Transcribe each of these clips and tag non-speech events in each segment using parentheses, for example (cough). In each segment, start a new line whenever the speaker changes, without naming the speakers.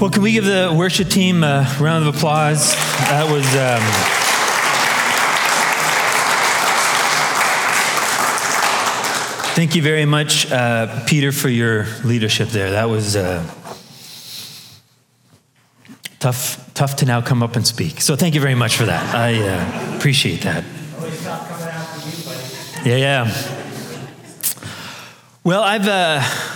Well, can we give the worship team a round of applause? That was. Um, thank you very much, uh, Peter, for your leadership there. That was uh, tough, tough to now come up and speak. So thank you very much for that. I uh, appreciate that. Yeah, yeah. Well, I've.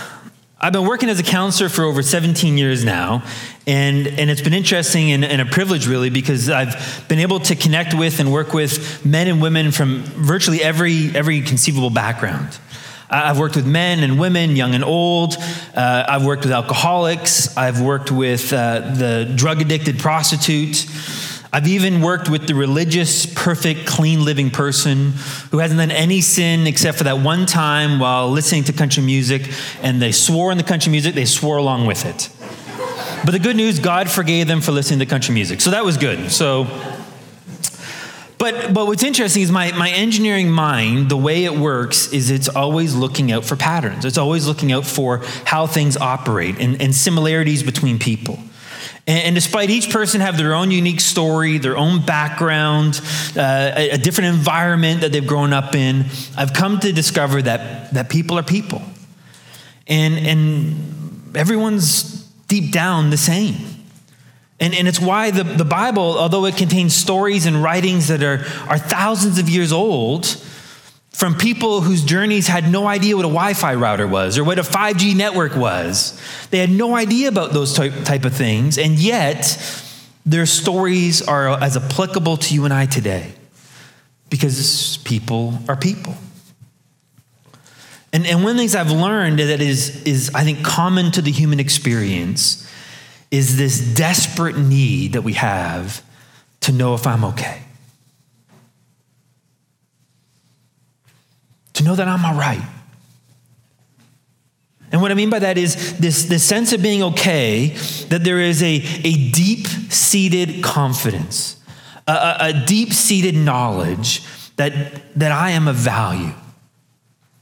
I've been working as a counselor for over 17 years now, and, and it's been interesting and, and, a privilege, really, because I've been able to connect with and work with men and women from virtually every, every conceivable background. I've worked with men and women, young and old. Uh, I've worked with alcoholics. I've worked with uh, the drug addicted prostitute. I've even worked with the religious, perfect, clean living person who hasn't done any sin except for that one time while listening to country music, and they swore in the country music, they swore along with it. But the good news, God forgave them for listening to country music. So that was good. So, but, but what's interesting is my, my engineering mind, the way it works is it's always looking out for patterns. It's always looking out for how things operate and, and similarities between people. And, despite each person have their own unique story, their own background, uh, a, a different environment that they've grown up in, I've come to discover that, that people are people. And, and everyone's deep down the same. And, and it's why the, the Bible, although it contains stories and writings that are, are thousands of years old, from people whose journeys had no idea what a Wi Fi router was or what a 5G network was. They had no idea about those type, type of things, and yet their stories are as applicable to you and I today because people are people. And, and one of the things I've learned that is, is, I think, common to the human experience is this desperate need that we have to know if I'm okay. To know that I'm all right. And what I mean by that is this, this sense of being okay, that there is a, a deep seated confidence, a, a deep seated knowledge that, that I am of value,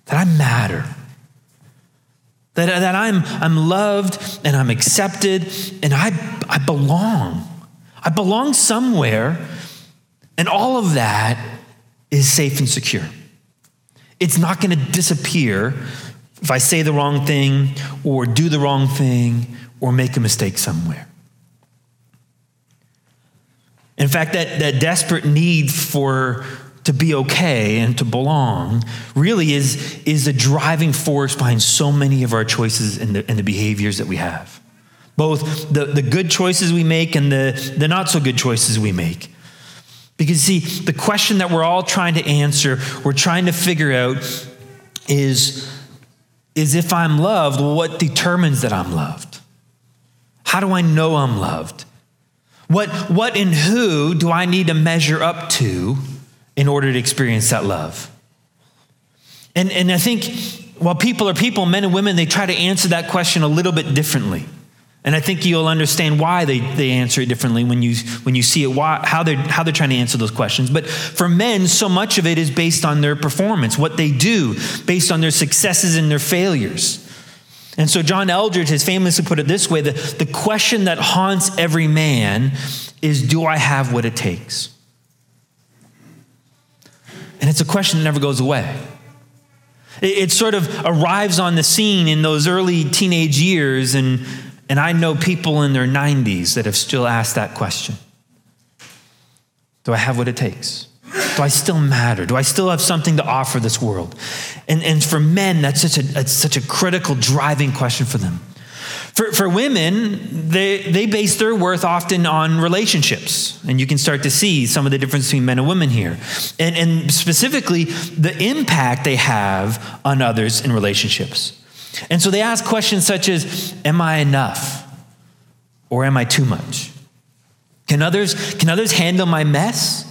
that I matter, that, that I'm, I'm loved and I'm accepted and I, I belong. I belong somewhere, and all of that is safe and secure. It's not going to disappear if I say the wrong thing or do the wrong thing or make a mistake somewhere. In fact, that, that desperate need for to be okay and to belong really is, is a driving force behind so many of our choices and the, and the behaviors that we have. Both the, the good choices we make and the, the not so good choices we make. Because, see, the question that we're all trying to answer, we're trying to figure out is, is if I'm loved, what determines that I'm loved? How do I know I'm loved? What, what and who do I need to measure up to in order to experience that love? And, and I think while people are people, men and women, they try to answer that question a little bit differently. And I think you'll understand why they, they answer it differently when you, when you see it, why, how, they're, how they're trying to answer those questions. But for men, so much of it is based on their performance, what they do, based on their successes and their failures. And so John Eldredge has famously put it this way the, the question that haunts every man is Do I have what it takes? And it's a question that never goes away. It, it sort of arrives on the scene in those early teenage years and and I know people in their 90s that have still asked that question Do I have what it takes? Do I still matter? Do I still have something to offer this world? And, and for men, that's such a, that's such a critical driving question for them. For, for women, they, they base their worth often on relationships. And you can start to see some of the difference between men and women here. And, and specifically, the impact they have on others in relationships. And so they ask questions such as Am I enough? Or am I too much? Can others, can others handle my mess?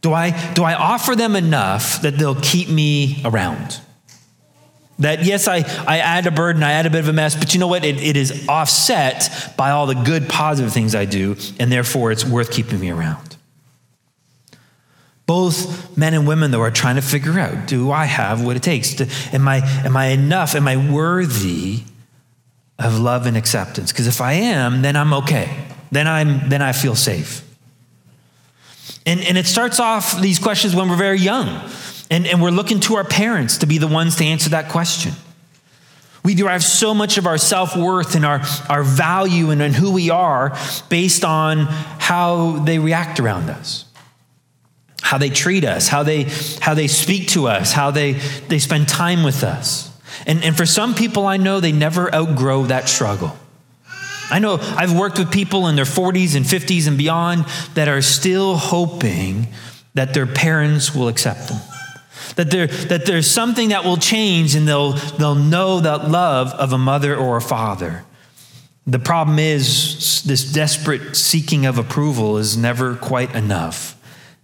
Do I, do I offer them enough that they'll keep me around? That, yes, I, I add a burden, I add a bit of a mess, but you know what? It, it is offset by all the good, positive things I do, and therefore it's worth keeping me around. Both men and women, though, are trying to figure out do I have what it takes? To, am, I, am I enough? Am I worthy of love and acceptance? Because if I am, then I'm okay. Then, I'm, then I feel safe. And, and it starts off these questions when we're very young. And, and we're looking to our parents to be the ones to answer that question. We derive so much of our self worth and our, our value and, and who we are based on how they react around us, how they treat us, how they, how they speak to us, how they, they spend time with us. And, and for some people I know, they never outgrow that struggle. I know I've worked with people in their 40s and 50s and beyond that are still hoping that their parents will accept them that, there, that there's something that will change and they'll, they'll know that love of a mother or a father. The problem is, this desperate seeking of approval is never quite enough,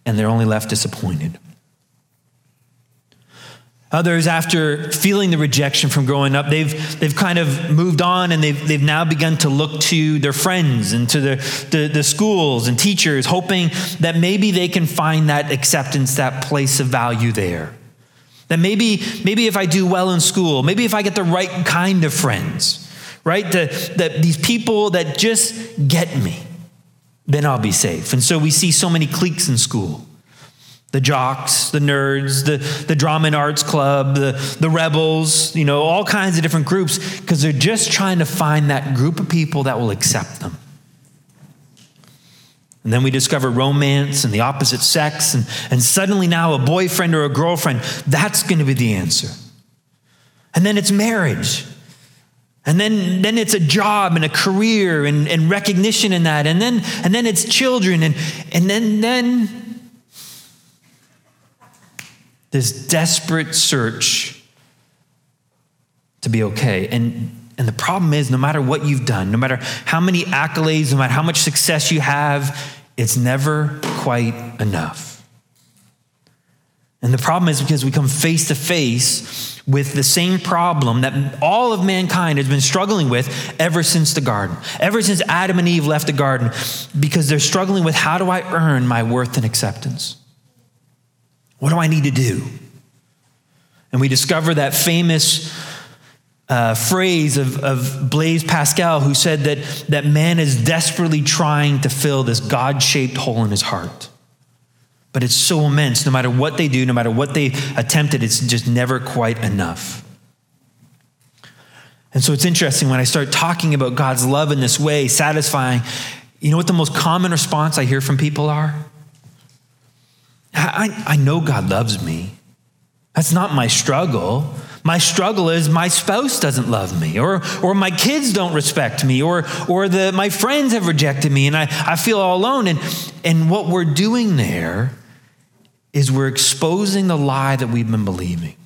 and they're only left disappointed. Others, after feeling the rejection from growing up, they've, they've kind of moved on and they've, they've now begun to look to their friends and to the, the, schools and teachers, hoping that maybe they can find that acceptance, that place of value there. That maybe, maybe if I do well in school, maybe if I get the right kind of friends, right? The, the, these people that just get me, then I'll be safe. And so we see so many cliques in school the jocks, the nerds, the, the drama and arts club, the, the rebels, you know, all kinds of different groups, because they're just trying to find that group of people that will accept them. And then we discover romance and the opposite sex, and, and suddenly now a boyfriend or a girlfriend, that's going to be the answer. And then it's marriage. And then, then it's a job and a career and, and recognition in that. And then, and then it's children. And, and then, then this desperate search to be okay. And and the problem is, no matter what you've done, no matter how many accolades, no matter how much success you have, it's never quite enough. And the problem is because we come face to face with the same problem that all of mankind has been struggling with ever since the garden, ever since Adam and Eve left the garden, because they're struggling with how do I earn my worth and acceptance? What do I need to do? And we discover that famous uh, phrase of, of Blaise Pascal, who said that, that man is desperately trying to fill this God shaped hole in his heart. But it's so immense, no matter what they do, no matter what they attempted, it's just never quite enough. And so it's interesting when I start talking about God's love in this way, satisfying, you know what the most common response I hear from people are? I, I know God loves me. That's not my struggle. My struggle is my spouse doesn't love me, or, or my kids don't respect me, or, or the, my friends have rejected me, and I, I feel all alone. And, and what we're doing there is we're exposing the lie that we've been believing.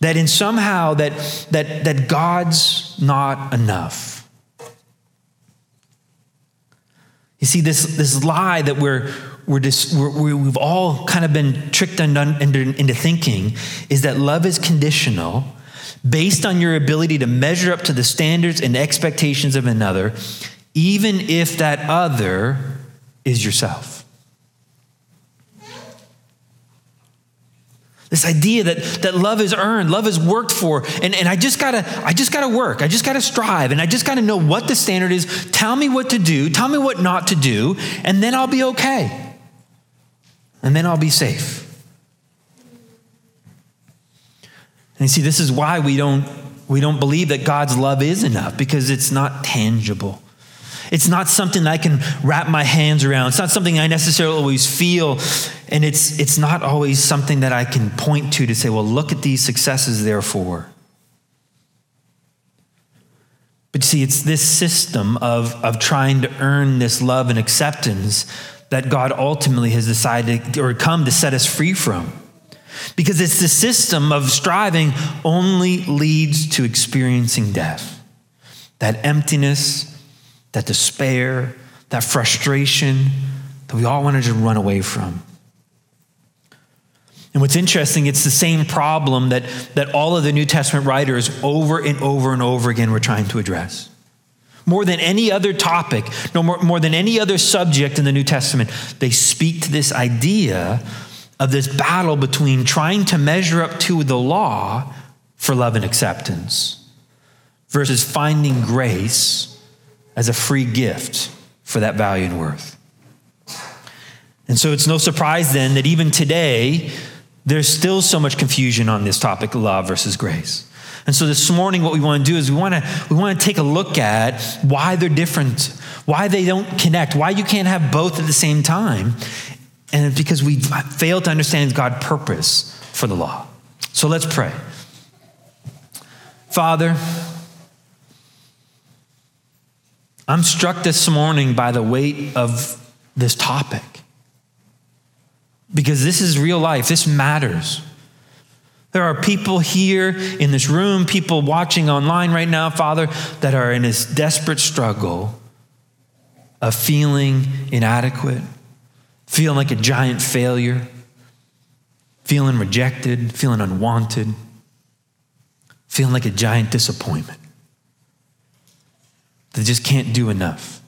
That in somehow that, that, that God's not enough. You see, this, this lie that we're, we're just, we have all kind of been tricked into, into thinking is that love is conditional based on your ability to measure up to the standards and expectations of another, even if that other is yourself. This idea that, that love is earned, love is worked for, and, and I just gotta, I just gotta work, I just gotta strive, and I just gotta know what the standard is. Tell me what to do, tell me what not to do, and then I'll be okay and then I'll be safe. And you see, this is why we don't, we don't believe that God's love is enough because it's not tangible. It's not something I can wrap my hands around. It's not something I necessarily always feel. And it's, it's not always something that I can point to to say, well, look at these successes, therefore. But see, it's this system of, of trying to earn this love and acceptance that God ultimately has decided or come to set us free from. Because it's the system of striving only leads to experiencing death. That emptiness, that despair, that frustration that we all wanted to run away from. And what's interesting, it's the same problem that, that all of the New Testament writers over and over and over again were trying to address. More than any other topic, no more, more than any other subject in the New Testament, they speak to this idea of this battle between trying to measure up to the law for love and acceptance versus finding grace as a free gift for that value and worth. And so it's no surprise then that even today, there's still so much confusion on this topic love versus grace. And so this morning, what we want to do is we want to we want to take a look at why they're different, why they don't connect, why you can't have both at the same time, and it's because we fail to understand God's purpose for the law. So let's pray. Father, I'm struck this morning by the weight of this topic because this is real life, this matters. There are people here in this room, people watching online right now, Father, that are in this desperate struggle of feeling inadequate, feeling like a giant failure, feeling rejected, feeling unwanted, feeling like a giant disappointment. They just can't do enough.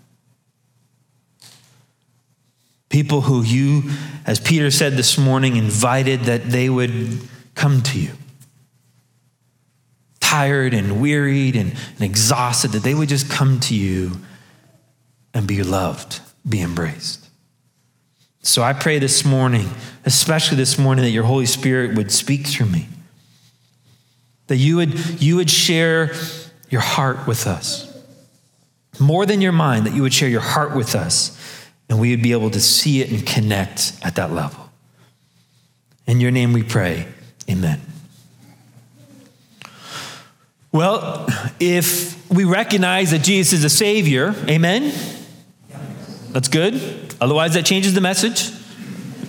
People who you, as Peter said this morning, invited that they would come to you. Tired and wearied and, and exhausted, that they would just come to you and be loved, be embraced. So I pray this morning, especially this morning, that your Holy Spirit would speak through me. That you would, you would share your heart with us. More than your mind, that you would share your heart with us and we would be able to see it and connect at that level. In your name we pray. Amen. Well, if we recognize that Jesus is a Savior, amen? That's good. Otherwise, that changes the message,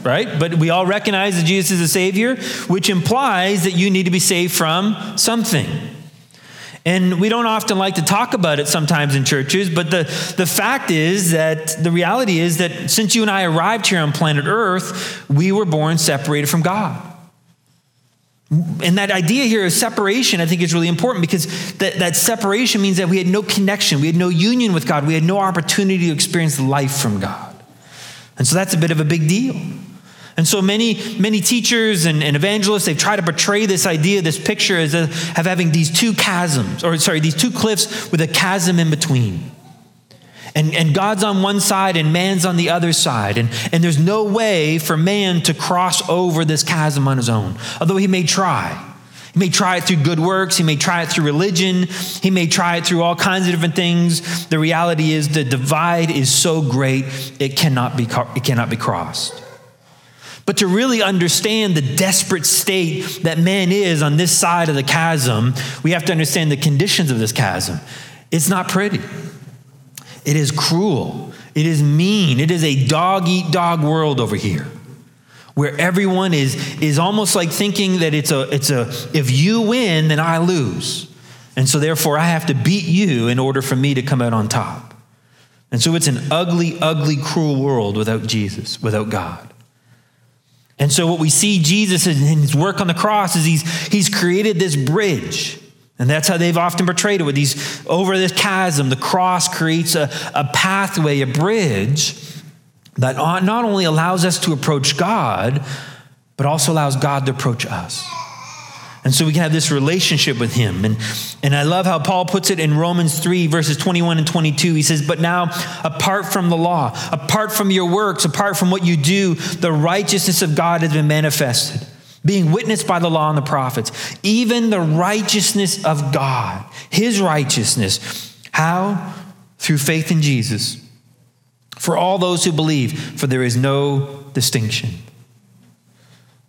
right? But we all recognize that Jesus is a Savior, which implies that you need to be saved from something. And we don't often like to talk about it sometimes in churches, but the, the fact is that the reality is that since you and I arrived here on planet Earth, we were born separated from God. And that idea here of separation, I think, is really important because that, that separation means that we had no connection, we had no union with God, we had no opportunity to experience life from God. And so that's a bit of a big deal. And so many, many teachers and, and evangelists, they've tried to portray this idea, this picture as a, of having these two chasms, or sorry, these two cliffs with a chasm in between. And, and God's on one side and man's on the other side. And, and there's no way for man to cross over this chasm on his own, although he may try. He may try it through good works. He may try it through religion. He may try it through all kinds of different things. The reality is the divide is so great, it cannot be, it cannot be crossed. But to really understand the desperate state that man is on this side of the chasm, we have to understand the conditions of this chasm. It's not pretty. It is cruel. It is mean. It is a dog eat dog world over here where everyone is, is almost like thinking that it's a, it's a, if you win, then I lose. And so therefore I have to beat you in order for me to come out on top. And so it's an ugly, ugly, cruel world without Jesus, without God. And so what we see Jesus in his work on the cross is he's, he's created this bridge and that's how they've often portrayed it with these over this chasm. The cross creates a, a pathway, a bridge that not only allows us to approach God, but also allows God to approach us. And so we can have this relationship with him. And, and I love how Paul puts it in Romans 3, verses 21 and 22. He says, But now, apart from the law, apart from your works, apart from what you do, the righteousness of God has been manifested being witnessed by the law and the prophets, even the righteousness of God, his righteousness. How? Through faith in Jesus. For all those who believe, for there is no distinction.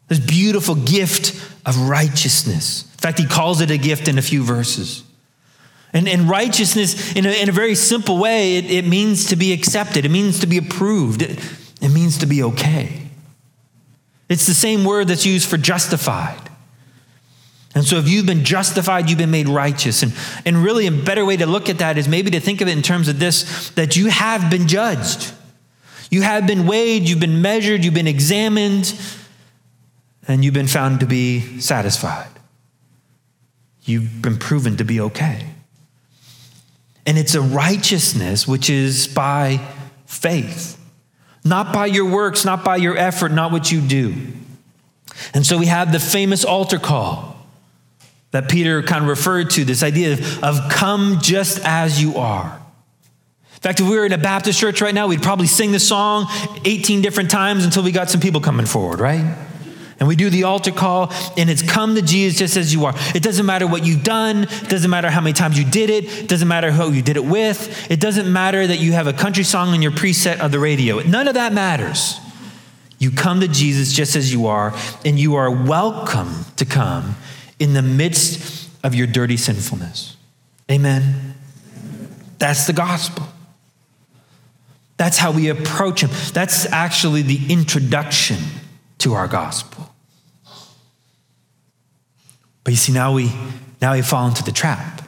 This beautiful gift of righteousness. In fact, he calls it a gift in a few verses. And, and righteousness, in a, in a very simple way, it, it means to be accepted, it means to be approved, it, it means to be okay. It's the same word that's used for justified. And so, if you've been justified, you've been made righteous. And, and really, a better way to look at that is maybe to think of it in terms of this that you have been judged. You have been weighed, you've been measured, you've been examined, and you've been found to be satisfied. You've been proven to be okay. And it's a righteousness which is by faith, not by your works, not by your effort, not what you do. And so we have the famous altar call that Peter kind of referred to this idea of, of come just as you are. In fact, if we were in a Baptist church right now, we'd probably sing this song 18 different times until we got some people coming forward, right? And we do the altar call, and it's come to Jesus just as you are. It doesn't matter what you've done. It doesn't matter how many times you did it. It doesn't matter who you did it with. It doesn't matter that you have a country song on your preset of the radio. None of that matters. You come to Jesus just as you are, and you are welcome to come in the midst of your dirty sinfulness. Amen. That's the gospel. That's how we approach Him. That's actually the introduction to our gospel. But you see, now we now we fall into the trap.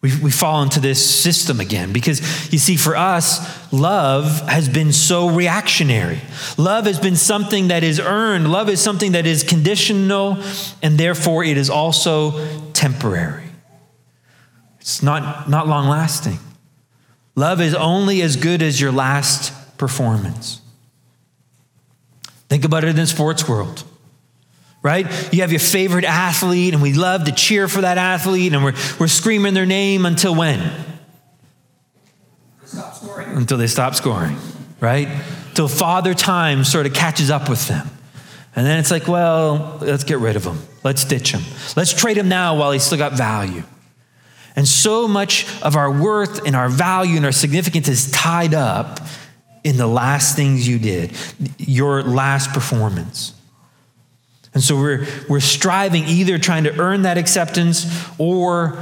We, we fall into this system again because you see, for us, love has been so reactionary. Love has been something that is earned, love is something that is conditional, and therefore it is also temporary. It's not, not long lasting. Love is only as good as your last performance. Think about it in the sports world right? You have your favorite athlete, and we love to cheer for that athlete, and we're, we're screaming their name until when? Until they stop scoring, right? Till Father Time sort of catches up with them. And then it's like, well, let's get rid of him. Let's ditch him. Let's trade him now while he's still got value. And so much of our worth and our value and our significance is tied up in the last things you did, your last performance. And so we're, we're striving either trying to earn that acceptance or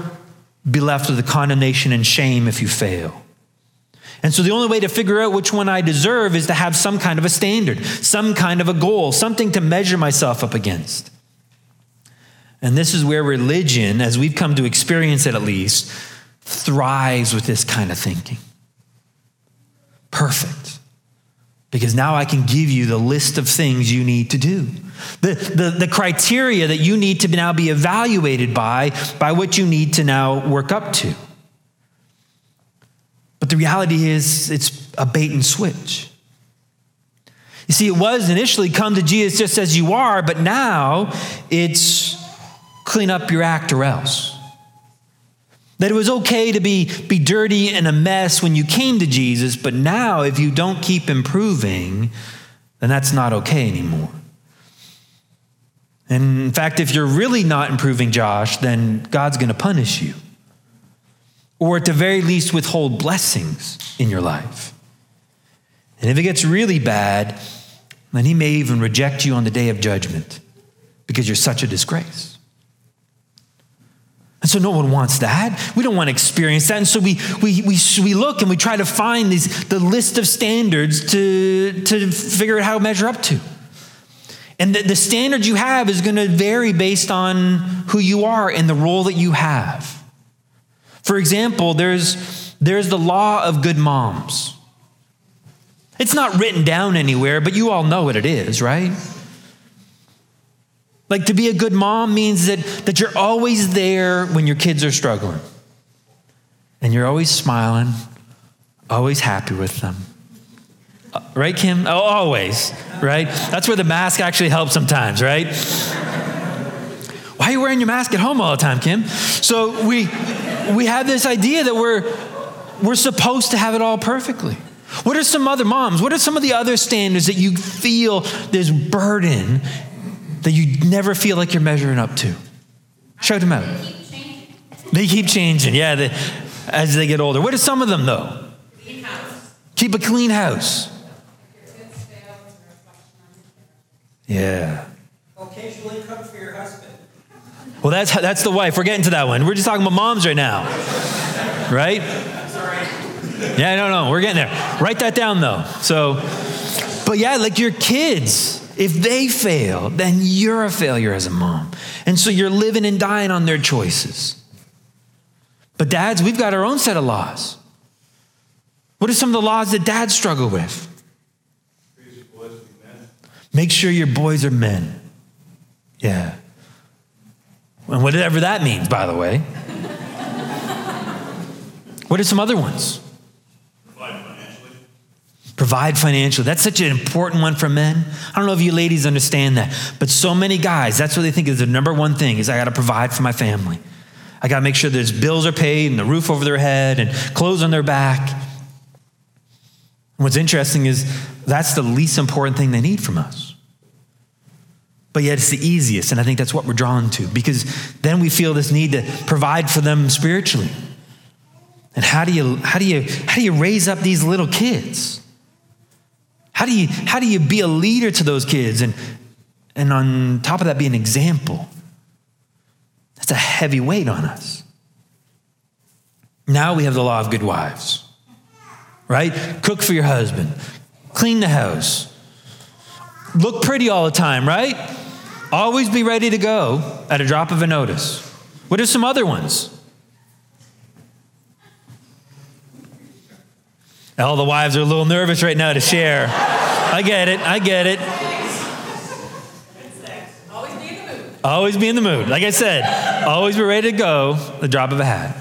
be left with the condemnation and shame if you fail. And so the only way to figure out which one I deserve is to have some kind of a standard, some kind of a goal, something to measure myself up against. And this is where religion, as we've come to experience it at least, thrives with this kind of thinking. Perfect. Because now I can give you the list of things you need to do. The, the, the criteria that you need to now be evaluated by, by what you need to now work up to. But the reality is, it's a bait and switch. You see, it was initially come to Jesus just as you are, but now it's clean up your act or else. That it was okay to be, be dirty and a mess when you came to Jesus, but now if you don't keep improving, then that's not okay anymore. And in fact, if you're really not improving, Josh, then God's going to punish you. Or at the very least, withhold blessings in your life. And if it gets really bad, then He may even reject you on the day of judgment because you're such a disgrace. And so no one wants that. We don't want to experience that. And so we, we, we, we look and we try to find these, the list of standards to, to figure out how to measure up to. And the, the standard you have is going to vary based on who you are and the role that you have. For example, there's, there's the law of good moms. It's not written down anywhere, but you all know what it is, right? Like to be a good mom means that, that you're always there when your kids are struggling. And you're always smiling, always happy with them. Uh, right, Kim? Oh, always, right? That's where the mask actually helps sometimes, right? Why are you wearing your mask at home all the time, Kim? So we we have this idea that we're we're supposed to have it all perfectly. What are some other moms? What are some of the other standards that you feel there's burden that you never feel like you're measuring up to? Shout them out. They keep changing, yeah, they, as they get older. What are some of them, though? Keep a clean house. Yeah. Occasionally cook for your husband. Well, that's, that's the wife. We're getting to that one. We're just talking about moms right now. right? Sorry. Yeah, no, no, we're getting there. Write that down, though. So, but yeah, like your kids. if they fail, then you're a failure as a mom. And so you're living and dying on their choices. But dads, we've got our own set of laws. What are some of the laws that dads struggle with? Make sure your boys are men. Yeah. And whatever that means, by the way. (laughs) what are some other ones?
Provide financially.
That's such an important one for men. I don't know if you ladies understand that, but so many guys, that's what they think is the number one thing is I got to provide for my family. I got to make sure there's bills are paid and the roof over their head and clothes on their back. What's interesting is that's the least important thing they need from us. But yet it's the easiest, and I think that's what we're drawn to because then we feel this need to provide for them spiritually. And how do you how do you how do you raise up these little kids? How do you how do you be a leader to those kids and and on top of that be an example? That's a heavy weight on us. Now we have the law of good wives. Right? Cook for your husband. Clean the house. Look pretty all the time, right? Always be ready to go at a drop of a notice. What are some other ones? All the wives are a little nervous right now to share. I get it. I get it.
Always be in the mood.
Always be in the mood. Like I said, always be ready to go, the drop of a hat.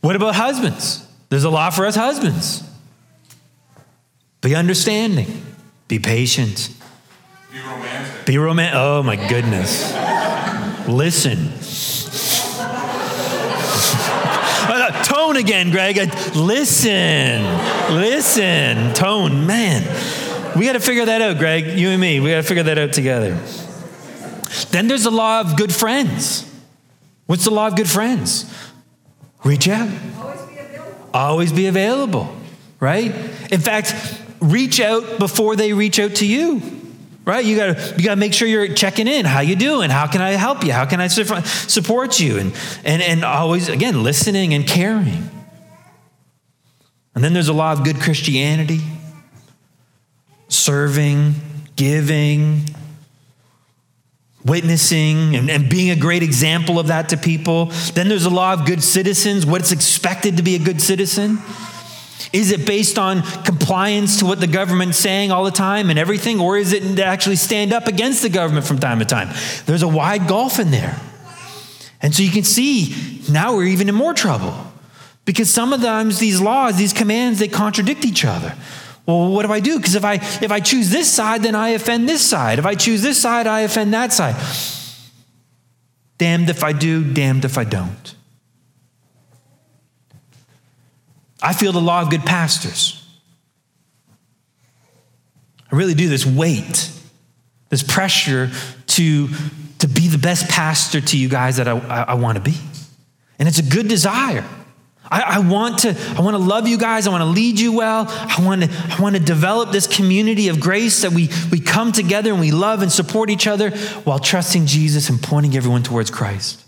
What about husbands? There's a law for us husbands. Be understanding, be patient,
Be romantic.
be romantic. Oh my goodness. Listen. Uh, Tone again, Greg. Uh, Listen. Listen. Tone, man. We got to figure that out, Greg. You and me. We got to figure that out together. Then there's the law of good friends. What's the law of good friends? Reach out. Always be available, right? In fact, reach out before they reach out to you. Right? You got you got to make sure you're checking in. How you doing? How can I help you? How can I su- support you? And and and always again listening and caring. And then there's a lot of good Christianity. Serving, giving, witnessing and, and being a great example of that to people. Then there's a law of good citizens, what's expected to be a good citizen. Is it based on compliance to what the government's saying all the time and everything, or is it to actually stand up against the government from time to time? There's a wide gulf in there. And so you can see now we're even in more trouble because sometimes these laws, these commands, they contradict each other. Well, what do I do? Because if I if I choose this side, then I offend this side. If I choose this side, I offend that side. Damned if I do, damned if I don't. I feel the law of good pastors. I really do. This weight, this pressure to, to be the best pastor to you guys that I, I, I want to be. And it's a good desire. I, I, want to, I want to love you guys. I want to lead you well. I want to, I want to develop this community of grace that we, we come together and we love and support each other while trusting Jesus and pointing everyone towards Christ.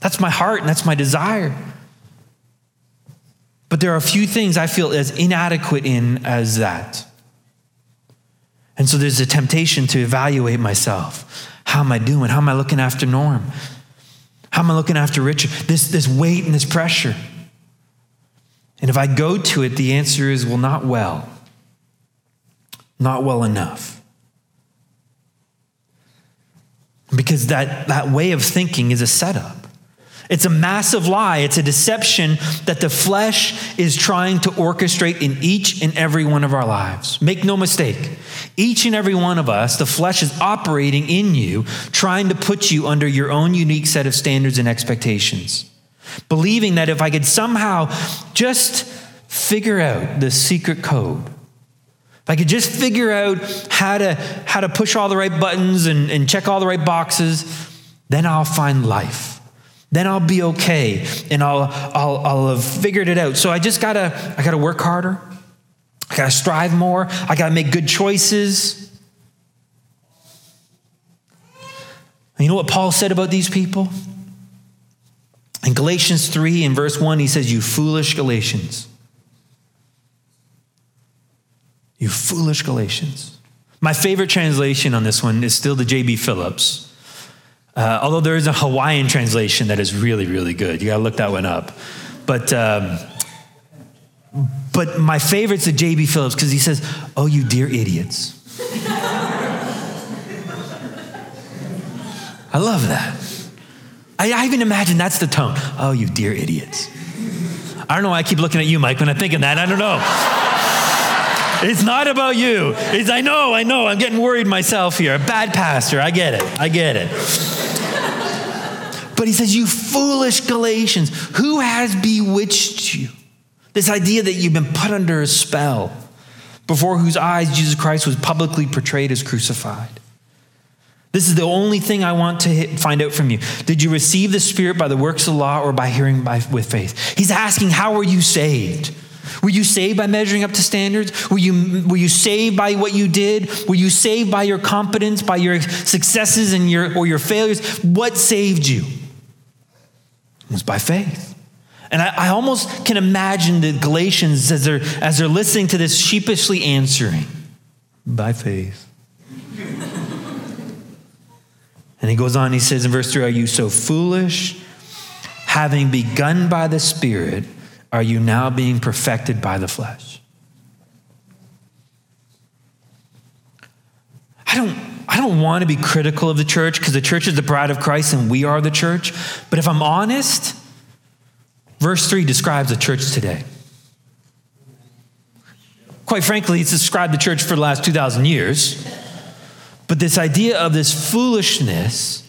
That's my heart and that's my desire. But there are a few things I feel as inadequate in as that. And so there's a temptation to evaluate myself. How am I doing? How am I looking after Norm? How am I looking after Richard? This, this weight and this pressure. And if I go to it, the answer is, well, not well. Not well enough. Because that, that way of thinking is a setup. It's a massive lie. It's a deception that the flesh is trying to orchestrate in each and every one of our lives. Make no mistake. Each and every one of us, the flesh is operating in you, trying to put you under your own unique set of standards and expectations. Believing that if I could somehow just figure out the secret code, if I could just figure out how to, how to push all the right buttons and, and check all the right boxes, then I'll find life then I'll be okay and I'll, I'll, I'll have figured it out. So I just gotta, I gotta work harder. I gotta strive more. I gotta make good choices. And you know what Paul said about these people? In Galatians 3, in verse 1, he says, You foolish Galatians. You foolish Galatians. My favorite translation on this one is still the J.B. Phillips. Uh, although there is a Hawaiian translation that is really, really good. You got to look that one up. But, um, but my favorite's the J.B. Phillips because he says, Oh, you dear idiots. I love that. I, I even imagine that's the tone. Oh, you dear idiots. I don't know why I keep looking at you, Mike, when I'm thinking that. I don't know. It's not about you. It's, I know, I know. I'm getting worried myself here. A bad pastor. I get it. I get it. But he says, You foolish Galatians, who has bewitched you? This idea that you've been put under a spell, before whose eyes Jesus Christ was publicly portrayed as crucified. This is the only thing I want to hit, find out from you. Did you receive the Spirit by the works of the law or by hearing by, with faith? He's asking, How were you saved? Were you saved by measuring up to standards? Were you, were you saved by what you did? Were you saved by your competence, by your successes and your, or your failures? What saved you? Was by faith. And I, I almost can imagine the Galatians as they're, as they're listening to this sheepishly answering, by faith. (laughs) and he goes on, he says in verse 3 Are you so foolish? Having begun by the Spirit, are you now being perfected by the flesh? I don't, I don't want to be critical of the church because the church is the bride of Christ and we are the church. But if I'm honest, verse 3 describes the church today. Quite frankly, it's described the church for the last 2,000 years. But this idea of this foolishness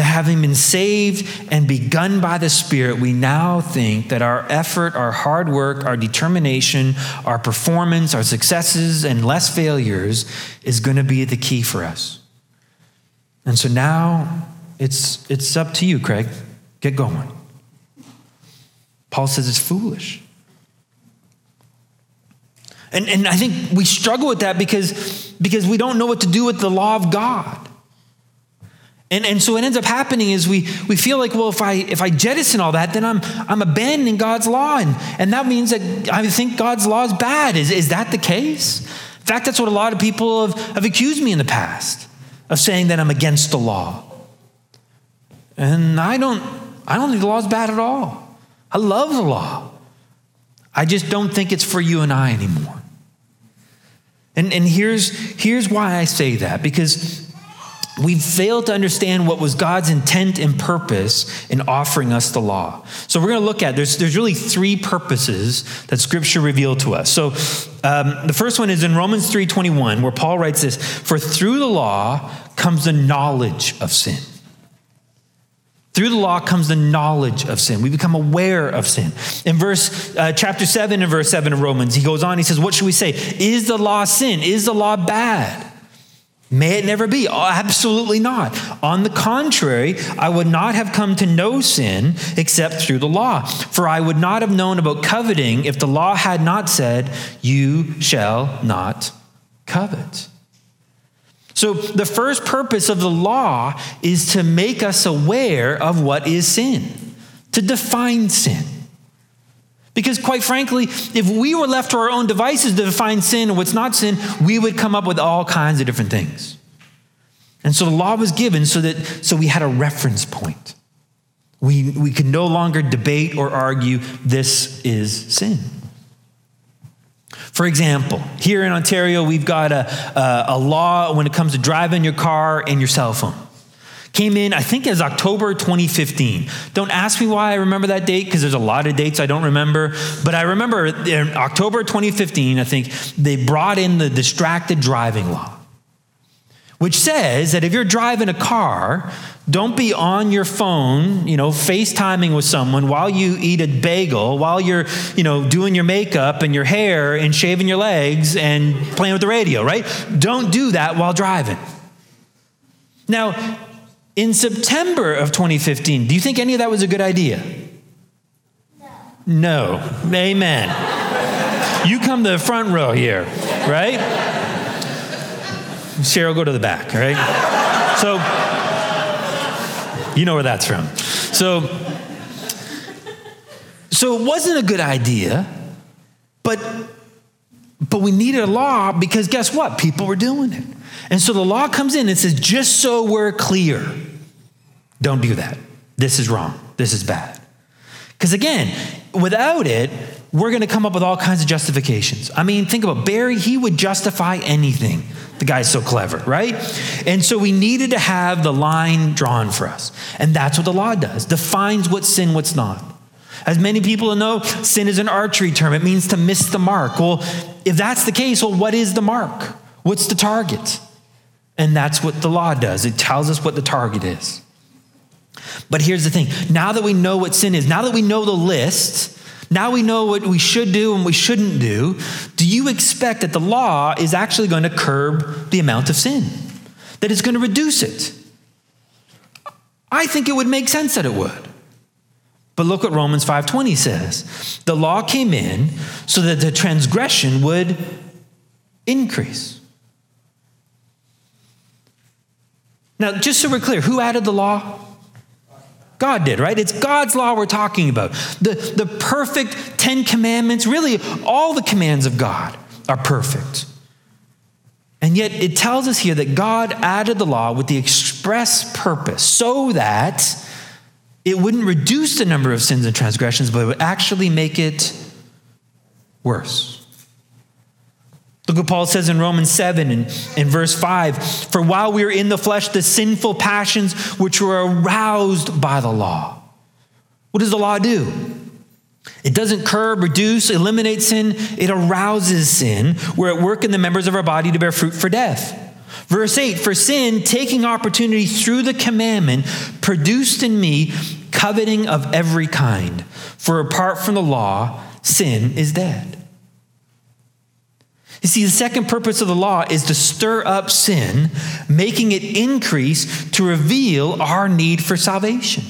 that having been saved and begun by the Spirit, we now think that our effort, our hard work, our determination, our performance, our successes, and less failures is going to be the key for us. And so now it's, it's up to you, Craig. Get going. Paul says it's foolish. And, and I think we struggle with that because, because we don't know what to do with the law of God. And, and so what ends up happening is we, we feel like, well, if I, if I jettison all that, then I'm, I'm abandoning God's law. And, and that means that I think God's law is bad. Is, is that the case? In fact, that's what a lot of people have, have accused me in the past of saying that I'm against the law. And I don't, I don't think the law is bad at all. I love the law. I just don't think it's for you and I anymore. And, and here's, here's why I say that because we've failed to understand what was God's intent and purpose in offering us the law. So we're going to look at there's there's really three purposes that Scripture revealed to us. So um, the first one is in Romans three twenty one, where Paul writes this: "For through the law comes the knowledge of sin." Through the law comes the knowledge of sin. We become aware of sin. In verse uh, chapter 7 and verse 7 of Romans, he goes on, he says, What should we say? Is the law sin? Is the law bad? May it never be. Oh, absolutely not. On the contrary, I would not have come to know sin except through the law. For I would not have known about coveting if the law had not said, You shall not covet. So, the first purpose of the law is to make us aware of what is sin, to define sin. Because, quite frankly, if we were left to our own devices to define sin and what's not sin, we would come up with all kinds of different things. And so the law was given so that so we had a reference point. We, we could no longer debate or argue this is sin. For example, here in Ontario, we've got a, a, a law when it comes to driving your car and your cell phone. Came in, I think, as October 2015. Don't ask me why I remember that date because there's a lot of dates I don't remember. But I remember in October 2015, I think, they brought in the distracted driving law, which says that if you're driving a car, don't be on your phone, you know, FaceTiming with someone while you eat a bagel, while you're, you know, doing your makeup and your hair and shaving your legs and playing with the radio, right? Don't do that while driving. Now, in September of 2015, do you think any of that was a good idea? No. No. Amen. you come to the front row here, right? Cheryl, go to the back, right? So, you know where that's from. So, so it wasn't a good idea, but But we needed a law because guess what? People were doing it. And so the law comes in and says, just so we're clear, don't do that. This is wrong. This is bad. Because again, without it, we're going to come up with all kinds of justifications. I mean, think about Barry, he would justify anything. The guy's so clever, right? And so we needed to have the line drawn for us. And that's what the law does defines what's sin, what's not. As many people know, sin is an archery term. It means to miss the mark. Well, if that's the case, well, what is the mark? What's the target? And that's what the law does it tells us what the target is. But here's the thing now that we know what sin is, now that we know the list, now we know what we should do and we shouldn't do, do you expect that the law is actually going to curb the amount of sin? That it's going to reduce it? I think it would make sense that it would. But look what Romans 5:20 says. The law came in so that the transgression would increase. Now, just so we're clear, who added the law? God did, right? It's God's law we're talking about. The, the perfect Ten Commandments, really, all the commands of God are perfect. And yet, it tells us here that God added the law with the express purpose so that it wouldn't reduce the number of sins and transgressions, but it would actually make it worse. Look what Paul says in Romans 7 and in verse 5 For while we are in the flesh, the sinful passions which were aroused by the law. What does the law do? It doesn't curb, reduce, eliminate sin, it arouses sin. We're at work in the members of our body to bear fruit for death. Verse 8 For sin, taking opportunity through the commandment, produced in me coveting of every kind. For apart from the law, sin is dead. You see, the second purpose of the law is to stir up sin, making it increase to reveal our need for salvation.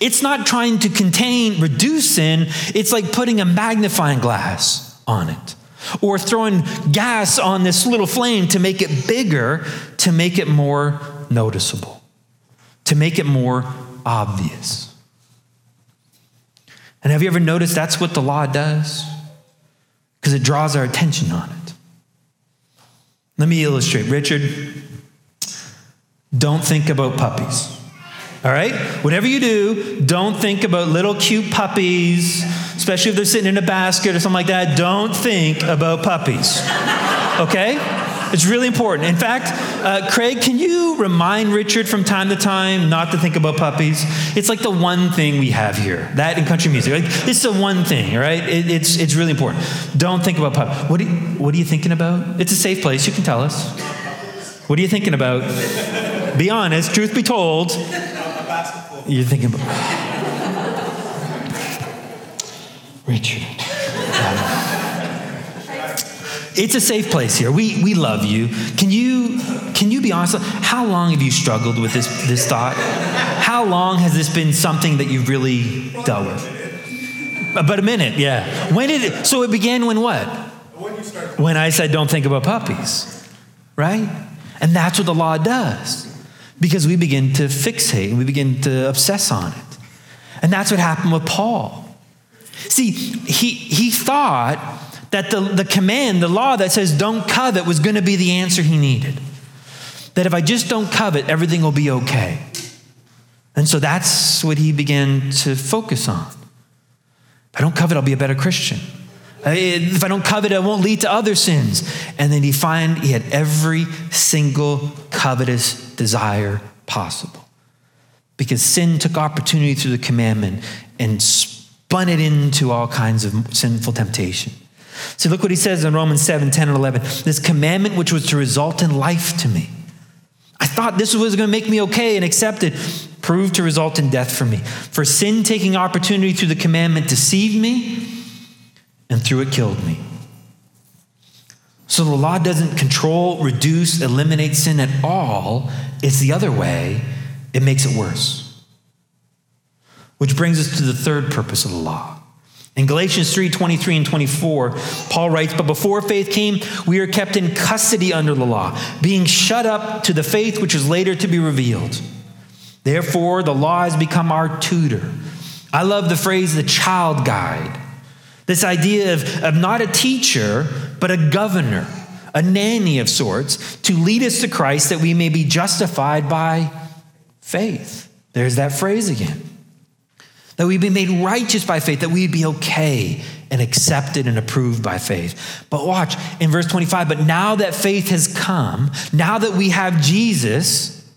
It's not trying to contain, reduce sin, it's like putting a magnifying glass on it or throwing gas on this little flame to make it bigger, to make it more noticeable, to make it more obvious. And have you ever noticed that's what the law does? Because it draws our attention on it. Let me illustrate. Richard, don't think about puppies. All right? Whatever you do, don't think about little cute puppies, especially if they're sitting in a basket or something like that. Don't think about puppies. Okay? It's really important. In fact, uh, Craig, can you remind Richard from time to time not to think about puppies? It's like the one thing we have here. That in country music. Like, it's the one thing, right? It, it's, it's really important. Don't think about puppies. What, what are you thinking about? It's a safe place. You can tell us. What are you thinking about? Be honest. Truth be told. You're thinking about. Richard. It's a safe place here. We, we love you. Can you can you be honest? How long have you struggled with this this thought? How long has this been something that you've really dealt with? About a minute, yeah. When did it? So it began when what? When I said, "Don't think about puppies," right? And that's what the law does, because we begin to fixate and we begin to obsess on it, and that's what happened with Paul. See, he he thought that the, the command, the law that says don't covet, was going to be the answer he needed. That if I just don't covet, everything will be okay. And so that's what he began to focus on. If I don't covet, I'll be a better Christian. If I don't covet, I won't lead to other sins. And then he find he had every single covetous desire possible. Because sin took opportunity through the commandment and spun it into all kinds of sinful temptation. See, look what he says in Romans 7 10 and 11. This commandment, which was to result in life to me. I thought this was going to make me okay and accepted, proved to result in death for me. For sin taking opportunity through the commandment deceived me, and through it killed me. So the law doesn't control, reduce, eliminate sin at all. It's the other way, it makes it worse. Which brings us to the third purpose of the law in Galatians 3 23 and 24, Paul writes, But before faith came, we are kept in custody under the law, being shut up to the faith which is later to be revealed. Therefore, the law has become our tutor. I love the phrase the child guide, This idea of, of not a teacher, but a governor, a nanny of sorts, to lead us to Christ that we may be justified by faith. There's that phrase again. That we be made righteous by faith, that we'd be okay and accepted and approved by faith. But watch in verse 25, but now that faith has come, now that we have Jesus,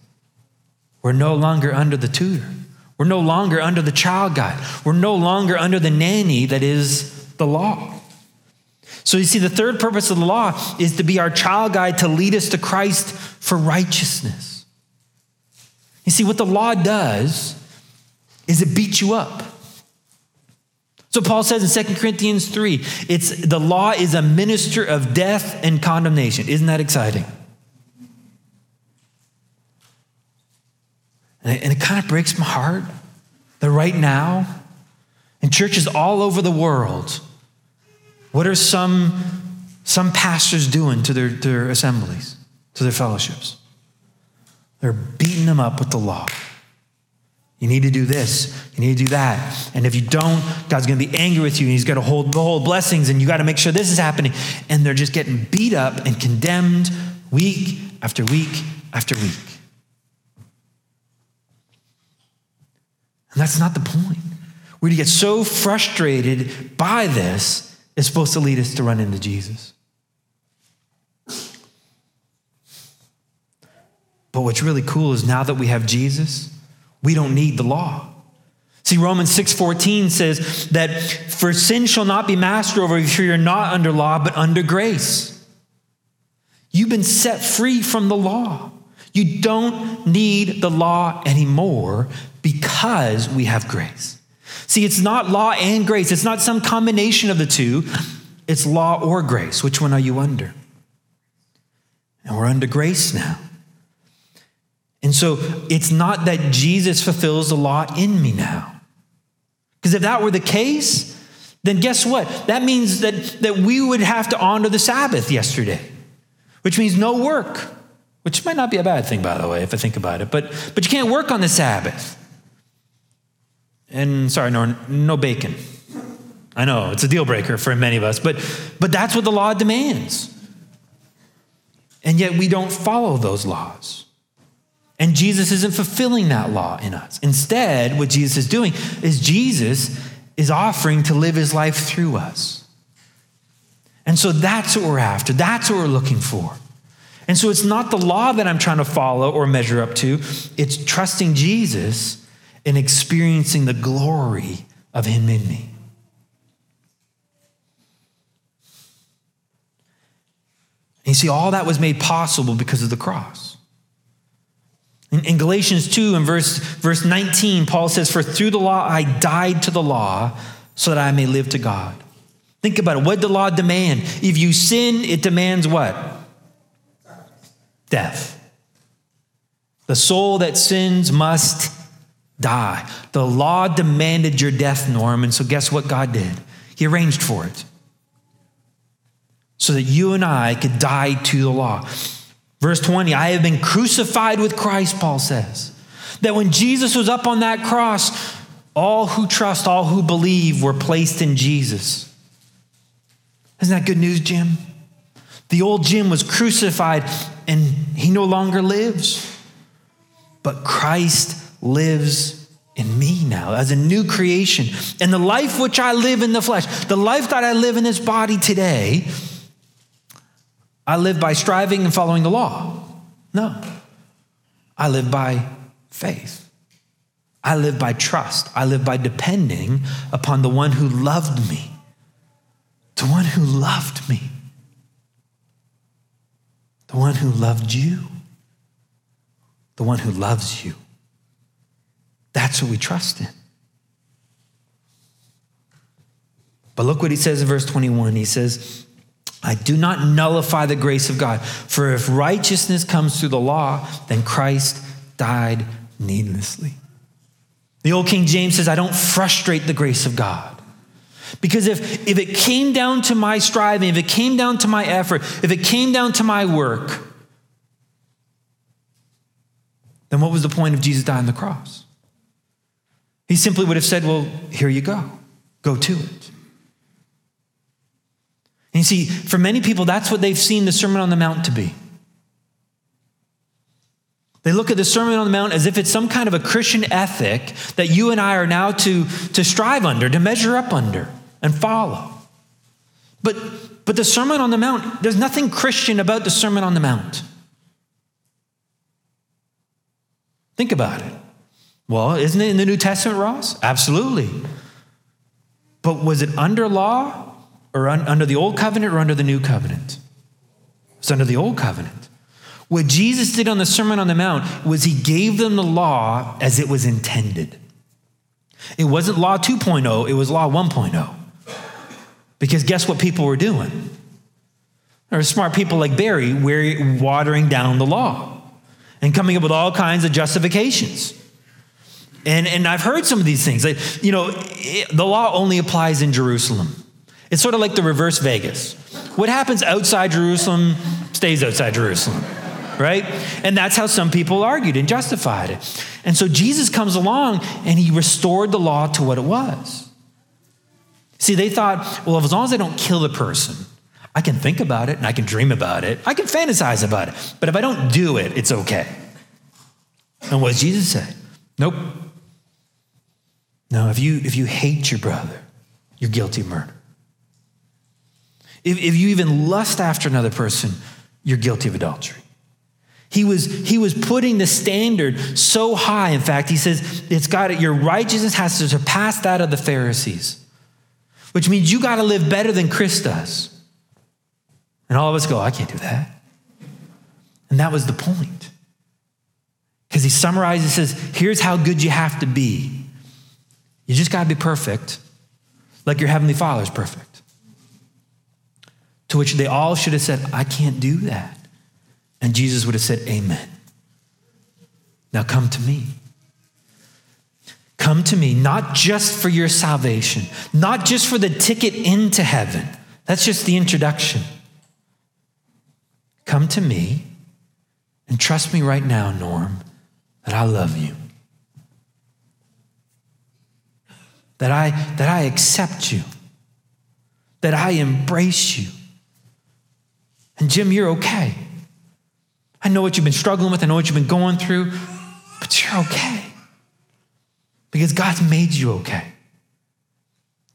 we're no longer under the tutor. We're no longer under the child guide. We're no longer under the nanny that is the law. So you see, the third purpose of the law is to be our child guide to lead us to Christ for righteousness. You see, what the law does is it beats you up. So Paul says in 2 Corinthians 3, it's the law is a minister of death and condemnation. Isn't that exciting? And it, and it kind of breaks my heart that right now, in churches all over the world, what are some, some pastors doing to their, their assemblies, to their fellowships? They're beating them up with the law. You need to do this. You need to do that. And if you don't, God's going to be angry with you and He's going to hold, the hold blessings and you got to make sure this is happening. And they're just getting beat up and condemned week after week after week. And that's not the point. We're to get so frustrated by this, it's supposed to lead us to run into Jesus. But what's really cool is now that we have Jesus, we don't need the law. See, Romans 6:14 says that for sin shall not be master over you, for you're not under law, but under grace. You've been set free from the law. You don't need the law anymore because we have grace. See, it's not law and grace. It's not some combination of the two. It's law or grace. Which one are you under? And we're under grace now. And so it's not that Jesus fulfills the law in me now. Because if that were the case, then guess what? That means that, that we would have to honor the Sabbath yesterday, which means no work, which might not be a bad thing, by the way, if I think about it. But, but you can't work on the Sabbath. And sorry, no, no bacon. I know it's a deal breaker for many of us, but, but that's what the law demands. And yet we don't follow those laws. And Jesus isn't fulfilling that law in us. Instead, what Jesus is doing is Jesus is offering to live his life through us. And so that's what we're after. That's what we're looking for. And so it's not the law that I'm trying to follow or measure up to, it's trusting Jesus and experiencing the glory of him in me. You see, all that was made possible because of the cross. In, in Galatians 2 and verse, verse 19, Paul says, For through the law I died to the law so that I may live to God. Think about it. What did the law demand? If you sin, it demands what? Death. The soul that sins must die. The law demanded your death, Norm. And so, guess what God did? He arranged for it so that you and I could die to the law. Verse 20, I have been crucified with Christ, Paul says. That when Jesus was up on that cross, all who trust, all who believe were placed in Jesus. Isn't that good news, Jim? The old Jim was crucified and he no longer lives. But Christ lives in me now as a new creation. And the life which I live in the flesh, the life that I live in this body today, I live by striving and following the law. No. I live by faith. I live by trust. I live by depending upon the one who loved me. The one who loved me. The one who loved you. The one who loves you. That's what we trust in. But look what he says in verse 21. He says, I do not nullify the grace of God. For if righteousness comes through the law, then Christ died needlessly. The old King James says, I don't frustrate the grace of God. Because if, if it came down to my striving, if it came down to my effort, if it came down to my work, then what was the point of Jesus dying on the cross? He simply would have said, Well, here you go, go to it. See, for many people, that's what they've seen the Sermon on the Mount to be. They look at the Sermon on the Mount as if it's some kind of a Christian ethic that you and I are now to, to strive under, to measure up under, and follow. But, but the Sermon on the Mount, there's nothing Christian about the Sermon on the Mount. Think about it. Well, isn't it in the New Testament, Ross? Absolutely. But was it under law or un- under the Old Covenant or under the New Covenant? It's under the Old Covenant. What Jesus did on the Sermon on the Mount was he gave them the law as it was intended. It wasn't law 2.0, it was law 1.0. Because guess what people were doing? There were smart people like Barry watering down the law and coming up with all kinds of justifications. And, and I've heard some of these things. Like, you know, it, the law only applies in Jerusalem. It's sort of like the reverse Vegas. What happens outside Jerusalem stays outside Jerusalem right? And that's how some people argued and justified it. And so Jesus comes along and he restored the law to what it was. See, they thought, well, as long as I don't kill the person, I can think about it and I can dream about it. I can fantasize about it. But if I don't do it, it's okay. And what Jesus say? Nope. No, if you if you hate your brother, you're guilty of murder. If, if you even lust after another person, you're guilty of adultery. He was, he was putting the standard so high. In fact, he says, it's got it, your righteousness has to surpass that of the Pharisees, which means you got to live better than Chris does. And all of us go, I can't do that. And that was the point. Because he summarizes, says, here's how good you have to be. You just got to be perfect, like your heavenly Father is perfect. To which they all should have said, I can't do that. And Jesus would have said, Amen. Now come to me. Come to me, not just for your salvation, not just for the ticket into heaven. That's just the introduction. Come to me and trust me right now, Norm, that I love you. That I, that I accept you. That I embrace you. And Jim, you're okay. I know what you've been struggling with, I know what you've been going through, but you're okay. Because God's made you okay.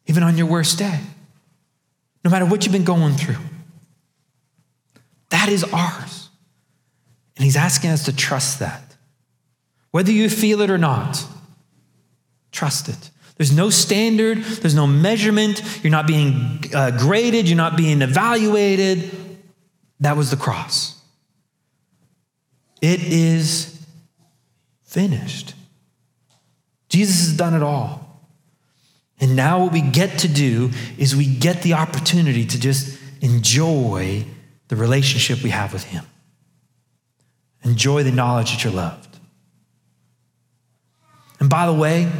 Even on your worst day. No matter what you've been going through. That is ours. And He's asking us to trust that. Whether you feel it or not, trust it. There's no standard, there's no measurement, you're not being uh, graded, you're not being evaluated. That was the cross. It is finished. Jesus has done it all. And now, what we get to do is we get the opportunity to just enjoy the relationship we have with Him. Enjoy the knowledge that you're loved. And by the way,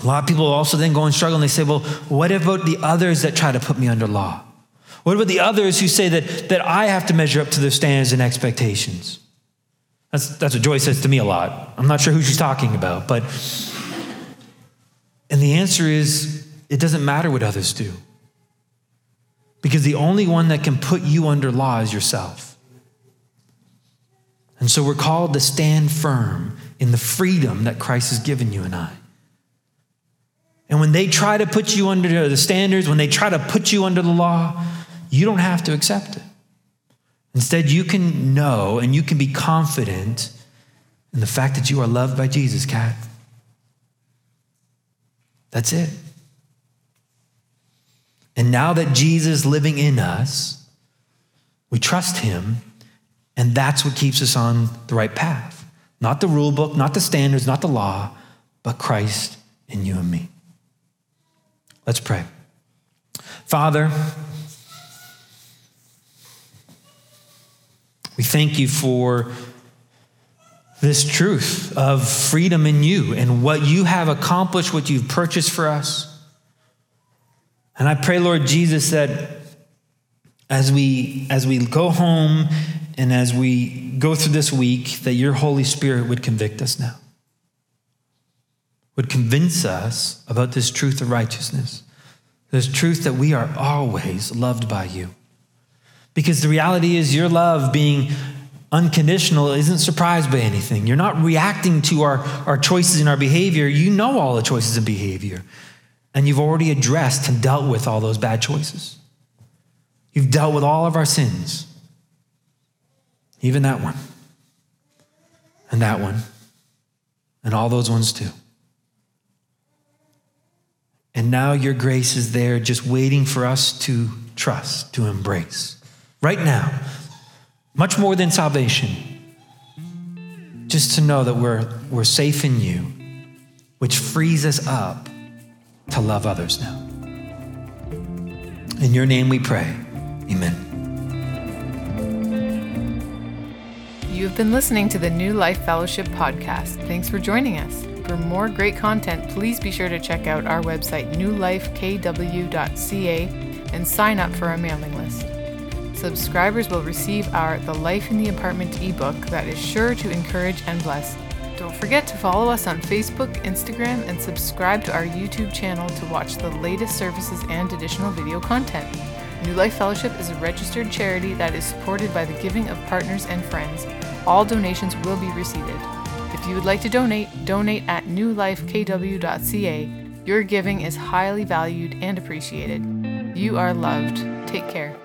a lot of people also then go and struggle and they say, well, what about the others that try to put me under law? What about the others who say that, that I have to measure up to their standards and expectations? That's, that's what Joy says to me a lot. I'm not sure who she's talking about, but. And the answer is it doesn't matter what others do. Because the only one that can put you under law is yourself. And so we're called to stand firm in the freedom that Christ has given you and I. And when they try to put you under the standards, when they try to put you under the law, you don't have to accept it. Instead, you can know and you can be confident in the fact that you are loved by Jesus, Kat. That's it. And now that Jesus is living in us, we trust him, and that's what keeps us on the right path. Not the rule book, not the standards, not the law, but Christ in you and me. Let's pray. Father, We thank you for this truth of freedom in you and what you have accomplished, what you've purchased for us. And I pray, Lord Jesus, that as we as we go home and as we go through this week, that your Holy Spirit would convict us now. Would convince us about this truth of righteousness. This truth that we are always loved by you Because the reality is, your love being unconditional isn't surprised by anything. You're not reacting to our, our choices and our behavior. You know all the choices and behavior. And you've already addressed and dealt with all those bad choices. You've dealt with all of our sins, even that one, and that one, and all those ones too. And now your grace is there just waiting for us to trust, to embrace. Right now, much more than salvation, just to know that we're, we're safe in you, which frees us up to love others now. In your name we pray. Amen.
You have been listening to the New Life Fellowship podcast. Thanks for joining us. For more great content, please be sure to check out our website, newlifekw.ca, and sign up for our mailing list. Subscribers will receive our The Life in the Apartment ebook that is sure to encourage and bless. Don't forget to follow us on Facebook, Instagram, and subscribe to our YouTube channel to watch the latest services and additional video content. New Life Fellowship is a registered charity that is supported by the giving of partners and friends. All donations will be received. If you would like to donate, donate at newlifekw.ca. Your giving is highly valued and appreciated. You are loved. Take care.